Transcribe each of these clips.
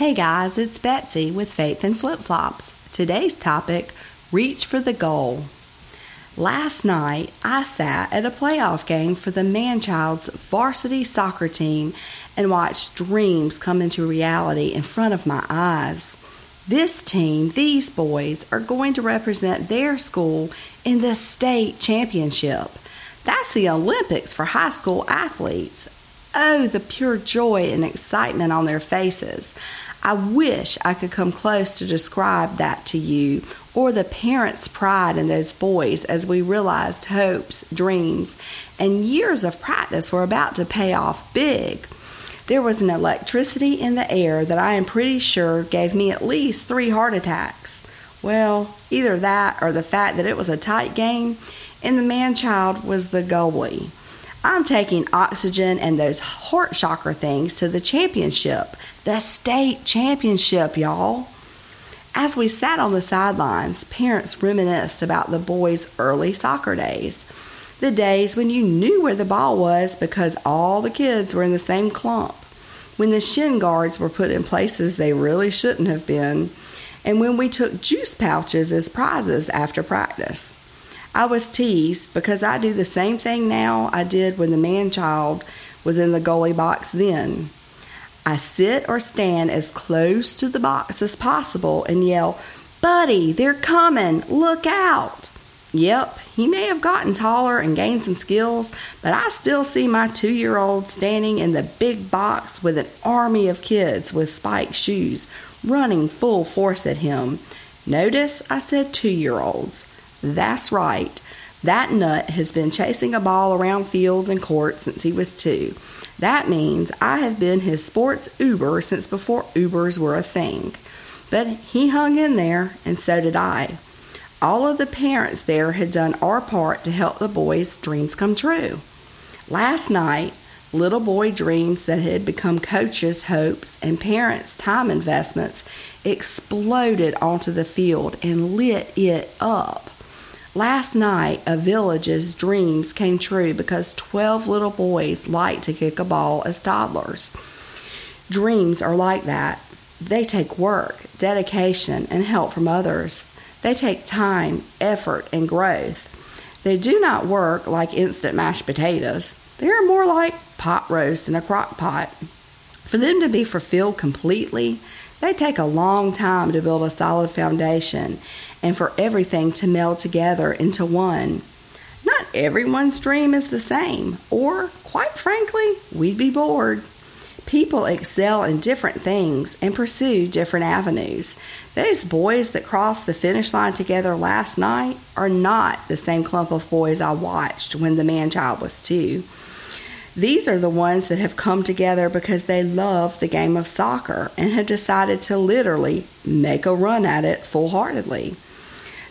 Hey guys, it's Betsy with Faith and Flip Flops. Today's topic Reach for the Goal. Last night, I sat at a playoff game for the Manchild's varsity soccer team and watched dreams come into reality in front of my eyes. This team, these boys, are going to represent their school in the state championship. That's the Olympics for high school athletes. Oh, the pure joy and excitement on their faces. I wish I could come close to describe that to you or the parents' pride in those boys as we realized hopes, dreams, and years of practice were about to pay off big. There was an electricity in the air that I am pretty sure gave me at least three heart attacks. Well, either that or the fact that it was a tight game and the man child was the goalie. I'm taking oxygen and those heart shocker things to the championship, the state championship, y'all. As we sat on the sidelines, parents reminisced about the boys' early soccer days. The days when you knew where the ball was because all the kids were in the same clump. When the shin guards were put in places they really shouldn't have been. And when we took juice pouches as prizes after practice. I was teased because I do the same thing now I did when the man child was in the goalie box then. I sit or stand as close to the box as possible and yell, Buddy, they're coming! Look out! Yep, he may have gotten taller and gained some skills, but I still see my two year old standing in the big box with an army of kids with spiked shoes running full force at him. Notice I said two year olds. That's right. That nut has been chasing a ball around fields and courts since he was two. That means I have been his sports Uber since before Ubers were a thing. But he hung in there, and so did I. All of the parents there had done our part to help the boys' dreams come true. Last night, little boy dreams that had become coaches' hopes and parents' time investments exploded onto the field and lit it up. Last night, a village's dreams came true because 12 little boys liked to kick a ball as toddlers. Dreams are like that. They take work, dedication, and help from others. They take time, effort, and growth. They do not work like instant mashed potatoes. They are more like pot roast in a crock pot. For them to be fulfilled completely, they take a long time to build a solid foundation and for everything to meld together into one. Not everyone's dream is the same, or, quite frankly, we'd be bored. People excel in different things and pursue different avenues. Those boys that crossed the finish line together last night are not the same clump of boys I watched when the man child was two. These are the ones that have come together because they love the game of soccer and have decided to literally make a run at it full heartedly.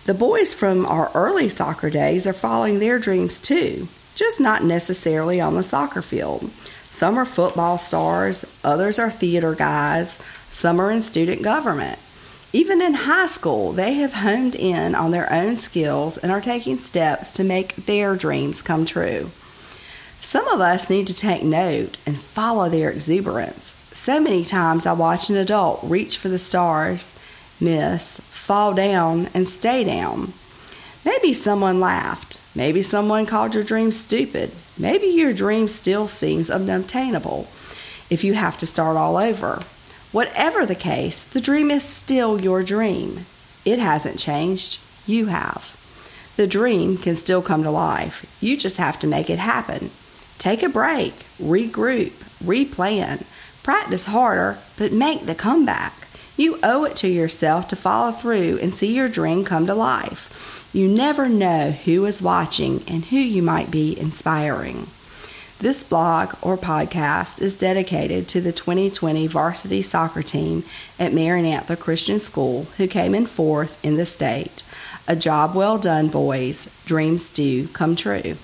The boys from our early soccer days are following their dreams too, just not necessarily on the soccer field. Some are football stars, others are theater guys, some are in student government. Even in high school, they have honed in on their own skills and are taking steps to make their dreams come true. Some of us need to take note and follow their exuberance. So many times I watch an adult reach for the stars, miss, fall down, and stay down. Maybe someone laughed. Maybe someone called your dream stupid. Maybe your dream still seems unobtainable if you have to start all over. Whatever the case, the dream is still your dream. It hasn't changed. You have. The dream can still come to life. You just have to make it happen. Take a break, regroup, replan, practice harder, but make the comeback. You owe it to yourself to follow through and see your dream come to life. You never know who is watching and who you might be inspiring. This blog or podcast is dedicated to the 2020 varsity soccer team at Maranatha Christian School who came in fourth in the state. A job well done, boys. Dreams do come true.